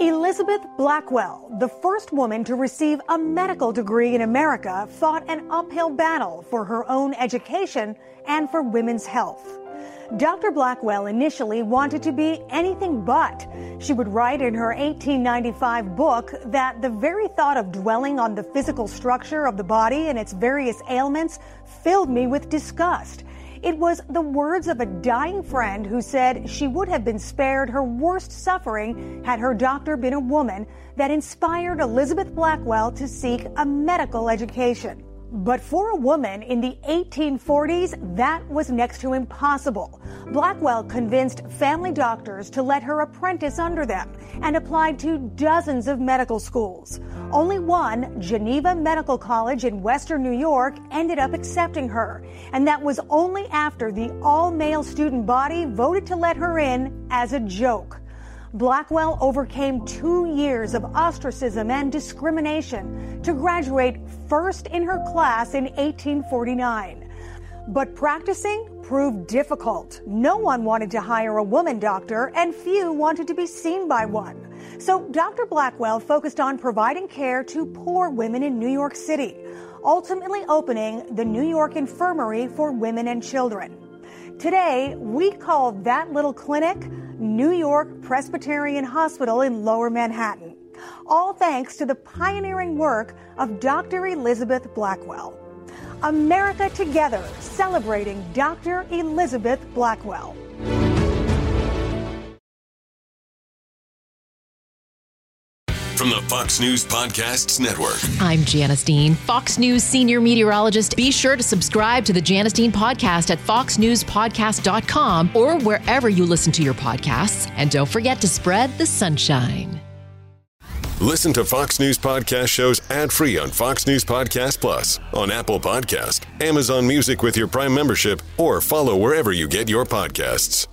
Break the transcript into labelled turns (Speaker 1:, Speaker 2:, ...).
Speaker 1: Elizabeth Blackwell, the first woman to receive a medical degree in America, fought an uphill battle for her own education and for women's health. Dr. Blackwell initially wanted to be anything but. She would write in her 1895 book that the very thought of dwelling on the physical structure of the body and its various ailments filled me with disgust. It was the words of a dying friend who said she would have been spared her worst suffering had her doctor been a woman that inspired Elizabeth Blackwell to seek a medical education. But for a woman in the 1840s, that was next to impossible. Blackwell convinced family doctors to let her apprentice under them and applied to dozens of medical schools. Only one, Geneva Medical College in Western New York, ended up accepting her. And that was only after the all male student body voted to let her in as a joke. Blackwell overcame two years of ostracism and discrimination to graduate first in her class in 1849. But practicing proved difficult. No one wanted to hire a woman doctor, and few wanted to be seen by one. So Dr. Blackwell focused on providing care to poor women in New York City, ultimately opening the New York Infirmary for Women and Children. Today, we call that little clinic New York Presbyterian Hospital in Lower Manhattan. All thanks to the pioneering work of Dr. Elizabeth Blackwell. America Together, celebrating Dr. Elizabeth Blackwell.
Speaker 2: From the Fox News Podcasts Network.
Speaker 3: I'm Janice Dean, Fox News senior meteorologist. Be sure to subscribe to the Janice Dean podcast at foxnewspodcast.com or wherever you listen to your podcasts. And don't forget to spread the sunshine.
Speaker 2: Listen to Fox News Podcast shows ad free on Fox News Podcast Plus, on Apple Podcast, Amazon Music with your Prime membership, or follow wherever you get your podcasts.